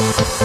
Thank